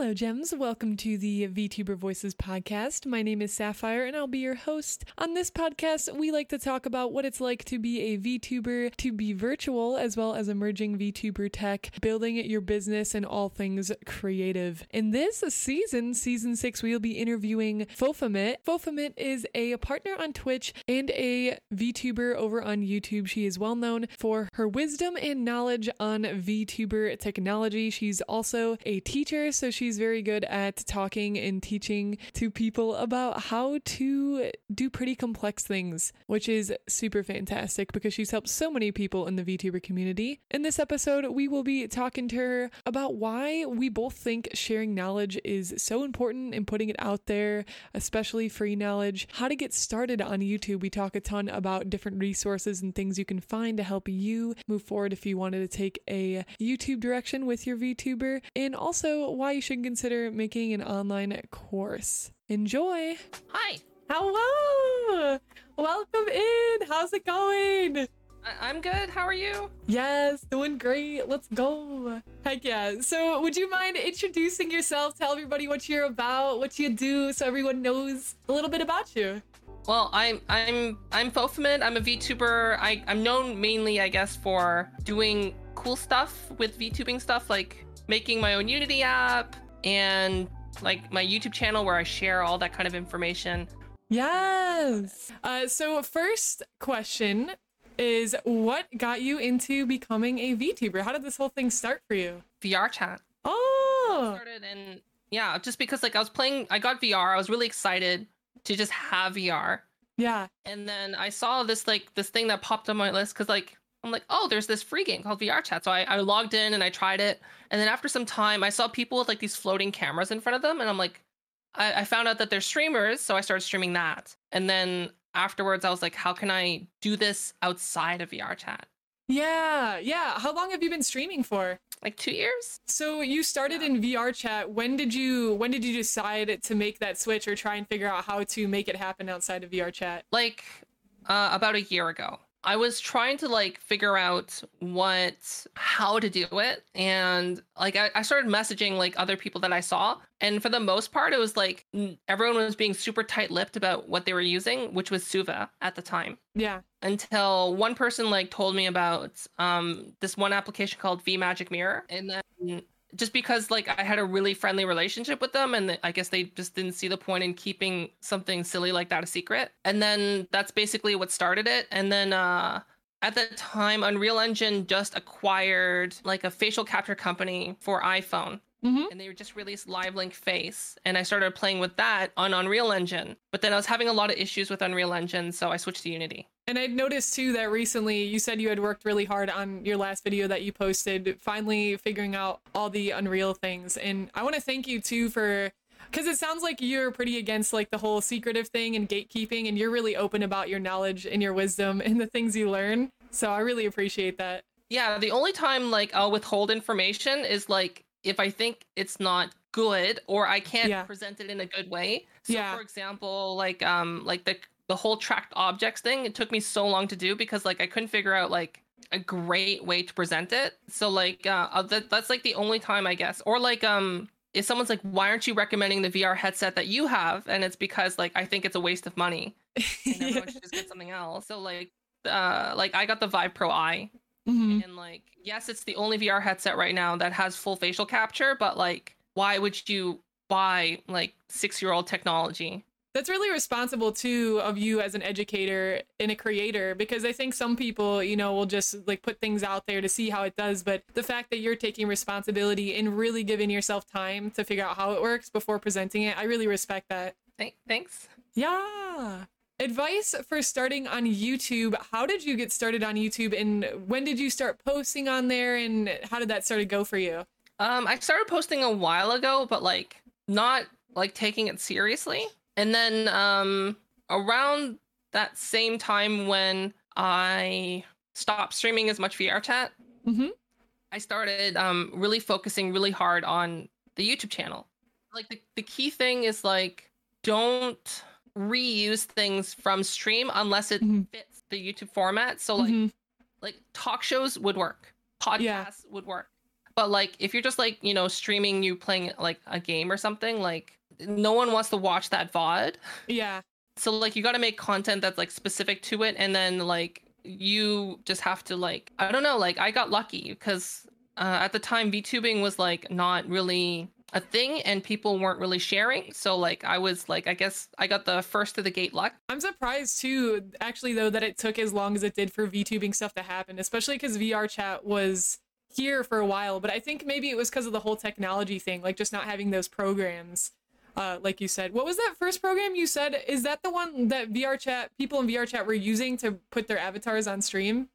Hello, Gems. Welcome to the VTuber Voices podcast. My name is Syafire, and I'll be your host. On this podcast, we like to talk about what it's like to be a VTuber, to be virtual, as well as emerging VTuber tech, building your business, and all things creative. In this season, season six, we'll be interviewing Fofamit. Fofamit is a partner on Twitch and a VTuber over on YouTube. She is well known for her wisdom and knowledge on VTuber technology. She's also a teacher, so she's very good at talking and teaching to people about how to do pretty complex things, which is super fantastic because she's helped so many people in the VTuber community. In this episode, we will be talking to her about why we both think sharing knowledge is so important and putting it out there, especially free knowledge, how to get started on YouTube. We talk a ton about different resources and things you can find to help you move forward if you wanted to take a YouTube direction with your VTuber, and also why you should consider making an online course. Enjoy! Hi, Hello! Welcome in! How's it going? I- I'm good. How are you? Yes, doing great. Let's go. Heck yeah. So, would you mind introducing yourself? Tell everybody what you're about, what you do, so everyone knows a little bit about you. Well, I'm I'm I'm Fofamit. I'm a VTuber. I I'm known mainly, I guess, for doing cool stuff with VTubing stuff, like making my own Unity app and like my YouTube channel where I share all that kind of information. Yes. Uh, so, first question is what got you into becoming a VTuber? How did this whole thing start for you? VR chat Oh, started and yeah, just because like I was playing, I got VR. I was really excited to just have VR. yeah. And then I saw this like this thing that popped on my list because like I'm like, oh, there's this free game called VR Chat. So I, I logged in and I tried it. And then after some time, I saw people with like these floating cameras in front of them, and I'm like, I, I found out that they're streamers, so I started streaming that. And then afterwards, I was like, how can I do this outside of VR Chat? Yeah, yeah. How long have you been streaming for? Like two years? So you started in VR chat. When did you when did you decide to make that switch or try and figure out how to make it happen outside of VR chat? Like uh, about a year ago. I was trying to like figure out what how to do it and like I, I started messaging like other people that I saw and for the most part it was like everyone was being super tight-lipped about what they were using which was Suva at the time Yeah. until one person like told me about um this one application called VMagicMirror and then just because like I had a really friendly relationship with them and I guess they just didn't see the point in keeping something silly like that a secret. And then that's basically what started it. And then uh at the time Unreal Engine just acquired like a facial capture company for iPhone Mm-hmm. and they just released Live Link Face, and I started playing with that on Unreal Engine. But then I was having a lot of issues with Unreal Engine, so I switched to Unity. And I'd noticed too that recently you said you had worked really hard on your last video that you posted, finally figuring out all the Unreal things. And I want to thank you too for because it sounds like you're pretty against like the whole secretive thing and gatekeeping, and you're really open about your knowledge and your wisdom and the things you learn. So I really appreciate that. Yeah, the only time like I'll withhold information is like if I think it's not good or I can't Yeah. present it in a good way. So Yeah. for example, like um like the the whole tracked objects thing, it took me so long to do because like I couldn't figure out like a great way to present it. So like uh uh, that, that's like the only time I guess. Or like um if someone's like why aren't you recommending the VR headset that you have and it's because like I think it's a waste of money and everyone should just get something else. So like uh like I got the Vive Pro Eye Mhm. and like, yes, it's the only VR headset right now that has full facial capture, but like, why would you buy like six year old technology? That's really responsible too of you as an educator and a creator because I think some people, you know, will just like put things out there to see how it does, but the fact that you're taking responsibility and really giving yourself time to figure out how it works before presenting it, I really respect that. Thanks. Yeah. Advice for starting on YouTube. How did you get started on YouTube and when did you start posting on there and how did that sort of go for you? Um, I started posting a while ago, but like, not like taking it seriously. And then um, around that same time when I stopped streaming as much VR chat, Mhm. I started um, really focusing really hard on the YouTube channel. Like the, the key thing is like don't reuse things from stream unless it Mhm. fits the YouTube format. So like Mhm. like talk shows would work, podcasts Yeah. would work. but like if you're just like you know streaming you playing like a game or something like no one wants to watch that vod Yeah. so like you got to make content that's like specific to it and then like you just have to like i don't know like i got lucky because uh, at the time vtubing was like not really a thing and people weren't really sharing so like i was like i guess i got the first to the gate luck I'm surprised too, actually, though, that it took as long as it did for VTubing stuff to happen, especially because VR chat was here for a while. But I think maybe it was because of the whole technology thing, like just not having those programs. Uh, like you said, what was that first program you said? Is that the one that VR chat people in VR chat were using to put their avatars on stream?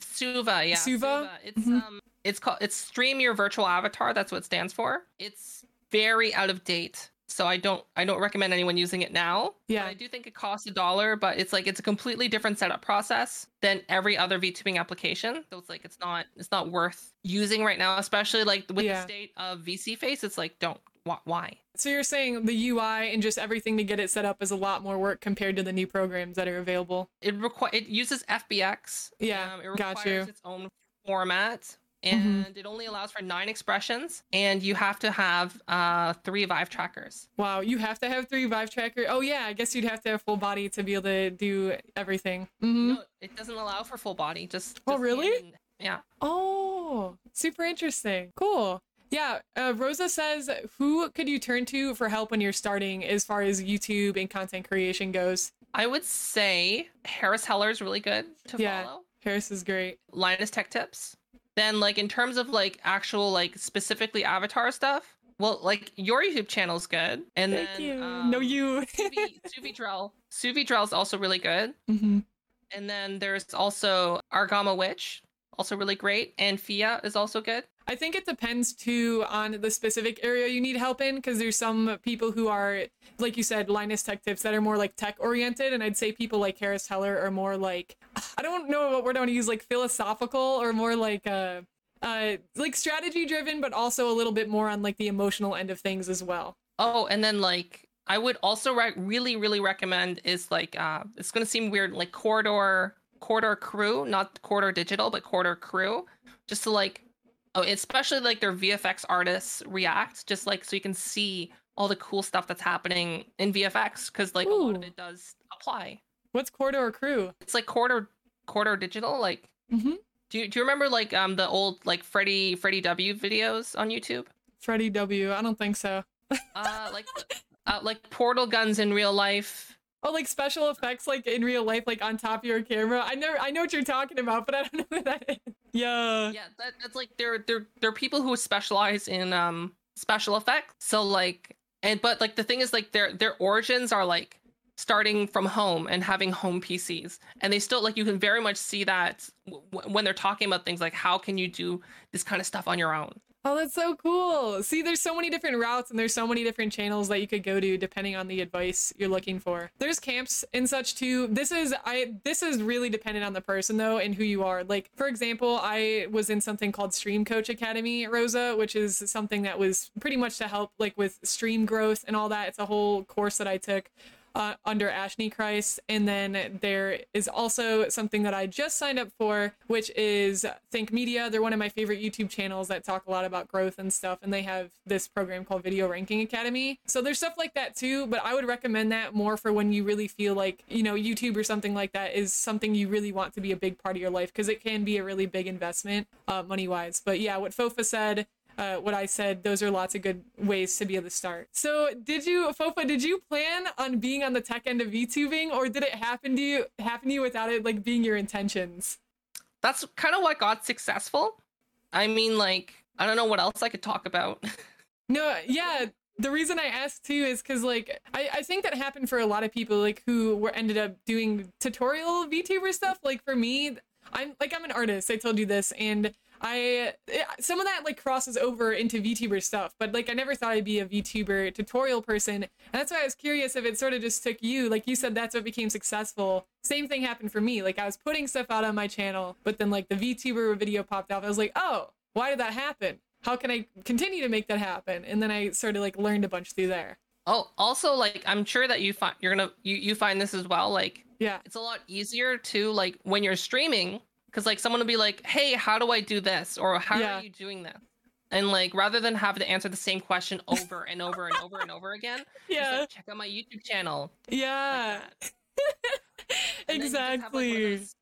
suva yeah Suva? it's Mhm. um it's called it's stream your virtual avatar that's what it stands for it's very out of date so i don't i don't recommend anyone using it now Yeah. I do think it costs a dollar, but it's like it's a completely different setup process than every other VTubing application. So it's like it's not it's not worth using right now, especially like with Yeah. the state of VSeeFace. It's like don't why? So you're saying the UI and just everything to get it set up is a lot more work compared to the new programs that are available. It require it uses FBX. Yeah, um, it requires its own format. Mhm. And it only allows for nine expressions, and you have to have uh, three Vive trackers. Wow, you have to have three Vive tracker. Oh yeah, I guess you'd have to have full body to be able to do everything. hmm No, it doesn't allow for full body. Just, Oh, really? hand yeah. Oh, super interesting. Cool. Yeah, uh, Rosa says, who could you turn to for help when you're starting as far as YouTube and content creation goes? I would say Harris Heller is really good to Yeah. follow. Harris is great. Linus Tech Tips. Then like in terms of like actual like specifically avatar stuff, well like your YouTube channel's good. And Thank then you. um, no, you. Suvi, Suvidriel. Suvi Drell's also really good. hmm And then there's also Argama Witch, also really great. And Fia is also good. I think it depends too on the specific area you need help in because there's some people who are, like you said, Linus Tech Tips that are more like tech oriented, and I'd say people like Harris Heller are more like I don't know what word I want to use, like philosophical or more like uh, uh, like strategy driven, but also a little bit more on like the emotional end of things as well. Oh, and then like I would also re- really really recommend is like uh it's going to seem weird like Corridor Corridor Crew, not Corridor Digital, but Corridor Crew, just to like oh, especially like their VFX artists react just like so you can see all the cool stuff that's happening in VFX cuz like a lot of it does apply. What's Corridor Crew? It's like Corridor Corridor Digital like Mm-hmm. do you, do you remember like um the old like Freddy Freddie W videos on YouTube? freddy W. I don't think so. Uh like uh, like portal guns in real life. Oh, like special effects, like in real life, like on top of your camera. I never, I know what you're talking about, but I don't know what that is. Yeah. Yeah, that, that's like they're they're they're people who specialize in um special effects. So like and but like the thing is like their their origins are like starting from home and having home PCs. And they still like you can very much see that w- w- when they're talking about things like how can you do this kind of stuff on your own. Oh, that's so cool. See, there's so many different routes and there's so many different channels that you could go to depending on the advice you're looking for. There's camps and such too. This is I this is really dependent on the person though and who you are. Like for example, I was in something called Stream Coach Academy, Rosa, which is something that was pretty much to help like with stream growth and all that. It's a whole course that I took uh, under Ashnichrist. And then there is also something that I just signed up for, which is Think Media. They're one of my favorite YouTube channels that talk a lot about growth and stuff. And they have this program called Video Ranking Academy. So there's stuff like that too. But I would recommend that more for when you really feel like, you know, YouTube or something like that is something you really want to be a big part of your life because it can be a really big investment uh, money wise. But yeah, what Fofa said uh, what I said, those are lots of good ways to be able to start. So, did you, Fofa, did you plan on being on the tech end of VTubing, or did it happen to you happen to you without it like being your intentions? That's kind of what got successful. I mean like I don't know what else I could talk about. No, yeah. The reason I asked too is because like I, I think that happened for a lot of people like who were ended up doing tutorial VTuber stuff. Like for me, I'm like I'm an artist. I told you this, and I it- some of that like crosses over into VTuber stuff. But like I never thought I'd be a VTuber tutorial person, and that's why I was curious if it sort of just took you. Like you said, that's what became successful. Same thing happened for me. Like I was putting stuff out on my channel, but then like the VTuber video popped up. I was like, oh, why did that happen? How can I continue to make that happen? And then I sort of like learned a bunch through there. oh, also like I'm sure that you find you're gonna you you find this as well. Like Yeah. it's a lot easier to like when you're streaming because like someone will be like hey how do i do this or how Yeah. are you doing this And like rather than having to answer the same question over and over and over and over again, yeah. Like, check out my YouTube channel. Yeah. Like exactly. One of, those,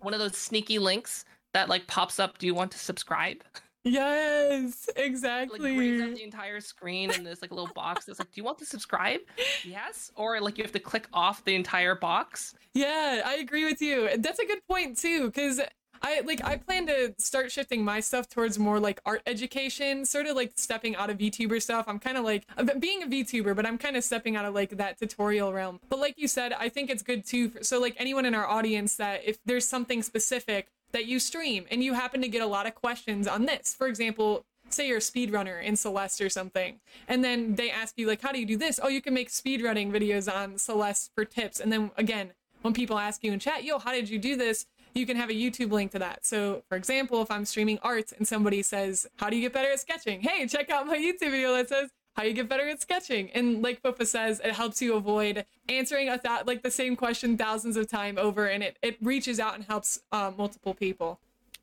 one of those sneaky links that like pops up. Do you want to subscribe? Yes, exactly. Like brings up the entire screen and there's like a little box that's like, do you want to subscribe? Yes. Or like you have to click off the entire box. Yeah, I agree with you. That's a good point too, because I like I plan to start shifting my stuff towards more like art education, sort of like stepping out of VTuber stuff. I'm kind of like being a VTuber, but I'm kind of stepping out of like that tutorial realm. But like you said, I think it's good too. For, so like anyone in our audience that if there's something specific that you stream and you happen to get a lot of questions on this, for example, say you're a speedrunner in Celeste or something, and then they ask you like, how do you do this? Oh, you can make speedrunning videos on Celeste for tips. And then again, when people ask you in chat, yo, how did you do this? You can have a YouTube link to that. So, for example, if I'm streaming arts and somebody says, How do you get better at sketching? Hey, check out my YouTube video that says, How you get better at sketching. And like Fofa says, it helps you avoid answering a th- like the same question thousands of times over and it, it reaches out and helps uh, multiple people.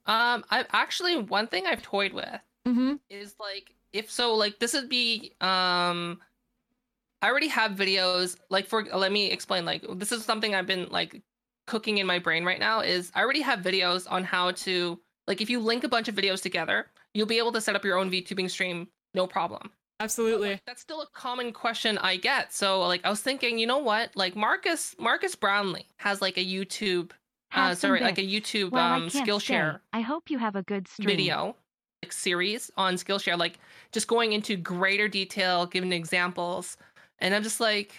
Um, I've actually one thing I've toyed with mm-hmm. is like if so, like this would be um I already have videos like for let me explain like this is something I've been like cooking in my brain right now is I already have videos on how to like if you link a bunch of videos together, you'll be able to set up your own VTubing stream no problem. Absolutely. Like, that's still a common question I get. So like I was thinking, you know what? Like Marques Marques Brownlee has like a YouTube uh sorry, like a YouTube well, um Skillshare. I hope you have a good stream. video like series on Skillshare like just going into greater detail, giving examples and I'm just like,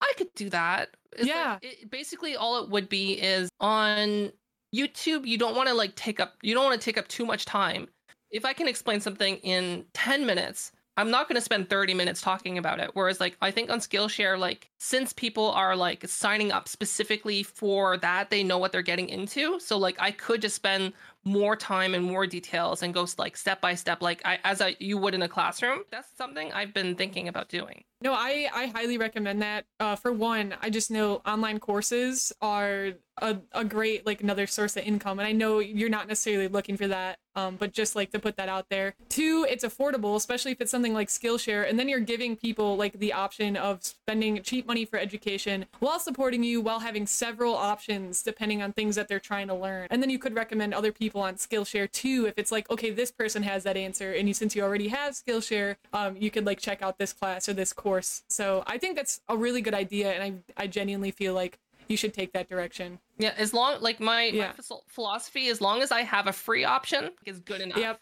I could do that. It's yeah. Like, it, basically, all it would be is on YouTube. You don't want to like take up. You don't want to take up too much time. If I can explain something in ten minutes, I'm not going to spend 30 minutes talking about it. Whereas, like, I think on Skillshare, like, since people are like signing up specifically for that, they know what they're getting into. So, like, I could just spend more time and more details and go like step by step, like I, as I, you would in a classroom. That's something I've been thinking about doing. No, I, I highly recommend that. Uh, for one, I just know online courses are a, a great like another source of income, and I know you're not necessarily looking for that, um, but just like to put that out there. Two, it's affordable, especially if it's something like Skillshare, and then you're giving people like the option of spending cheap money for education while supporting you, while having several options depending on things that they're trying to learn. And then you could recommend other people on Skillshare too, if it's like okay, this person has that answer, and you since you already have Skillshare, um, you could like check out this class or this course. So I think that's a really good idea, and I I genuinely feel like you should take that direction. Yeah, as long like my, yeah. my philosophy, as long as I have a free option, is good enough. Yep.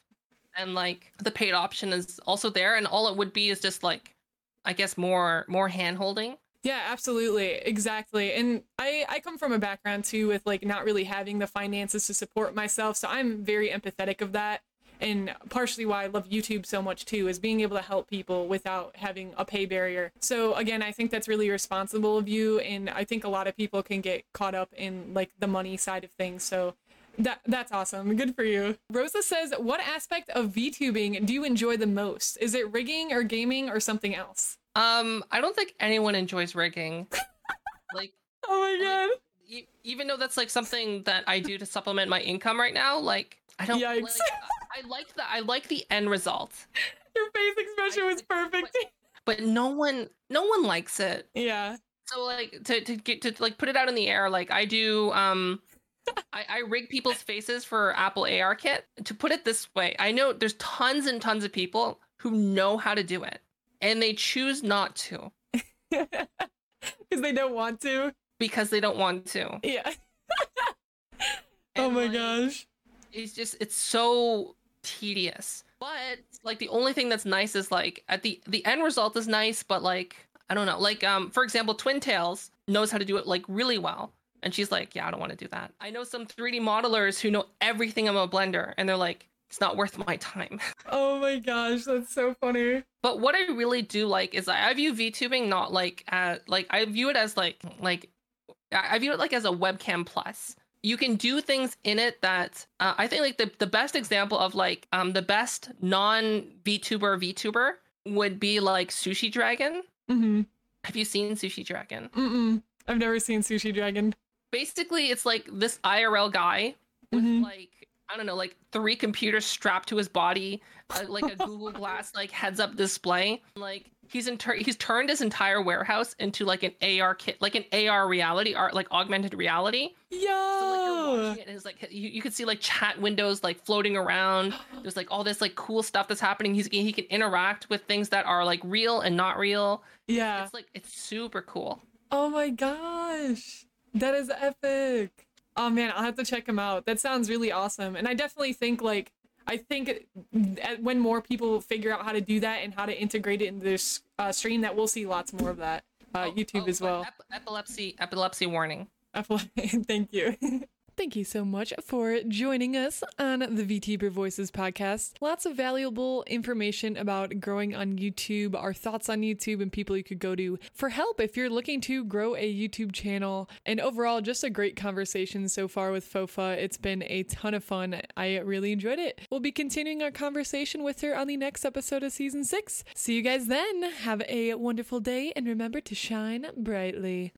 And like the paid option is also there, and all it would be is just like, I guess more more hand holding. Yeah, absolutely. Exactly. And I I come from a background too with like not really having the finances to support myself, so I'm very empathetic of that and partially why I love YouTube so much too is being able to help people without having a pay barrier. So again, I think that's really responsible of you and I think a lot of people can get caught up in like the money side of things. So that that's awesome. Good for you. Rosa says, "What aspect of VTubing do you enjoy the most? Is it rigging or gaming or something else?" Um, I don't think anyone enjoys rigging. like, oh my god. Like, e- even though that's like something that I do to supplement my income right now, like I don't. Yikes. Like, I like the I like the end result. Your face expression was perfect. But, but, no one no one likes it. Yeah. So like to to get to like put it out in the air, like I do um I, I rig people's faces for Apple ARKit. To put it this way, I know there's tons and tons of people who know how to do it and they choose not to. Because they don't want to. Because they don't want to. Yeah. oh my like, gosh. It's just it's so tedious. But like the only thing that's nice is like at the the end result is nice, but like I don't know. Like um for example, Twin Tails knows how to do it like really well. And she's like, "Yeah, I don't want to do that." I know some 3D modelers who know everything about Blender and they're like, "It's not worth my time." Oh my gosh, that's so funny. But what I really do like is I view VTubing not like at like I view it as like like I view it like as a webcam plus you can do things in it that uh, I think like the, the best example of like um the best non VTuber VTuber would be like Sushi Dragon. Mm-hmm. Have you seen Sushi Dragon? Mm-mm. I've never seen Sushi Dragon. Basically, it's like this IRL guy with mm-hmm. like I don't know, like three computers strapped to his body, uh, like a Google Glass like heads up display. Like he's in he's turned his entire warehouse into like an AR kit, like an AR reality, art like augmented reality. Yeah. So like you're watching it, and it's like you, you could see like chat windows like floating around. There's like all this like cool stuff that's happening. He's he can interact with things that are like real and not real. Yeah. It's like it's super cool. Oh my gosh. That is epic. Oh man, I'll have to check him out. That sounds really awesome. And I definitely think like I think when more people figure out how to do that and how to integrate it in this uh, stream, that we'll see lots more of that. Uh, oh, YouTube oh, as well. Ep- epilepsy, epilepsy warning. Thank you. Thank you so much for joining us on the VTuber Voices podcast. Lots of valuable information about growing on YouTube, our thoughts on YouTube, and people you could go to for help if you're looking to grow a YouTube channel. And overall, just a great conversation so far with Fofa. It's been a ton of fun. I really enjoyed it. We'll be continuing our conversation with her on the next episode of season six. See you guys then. Have a wonderful day, and remember to shine brightly.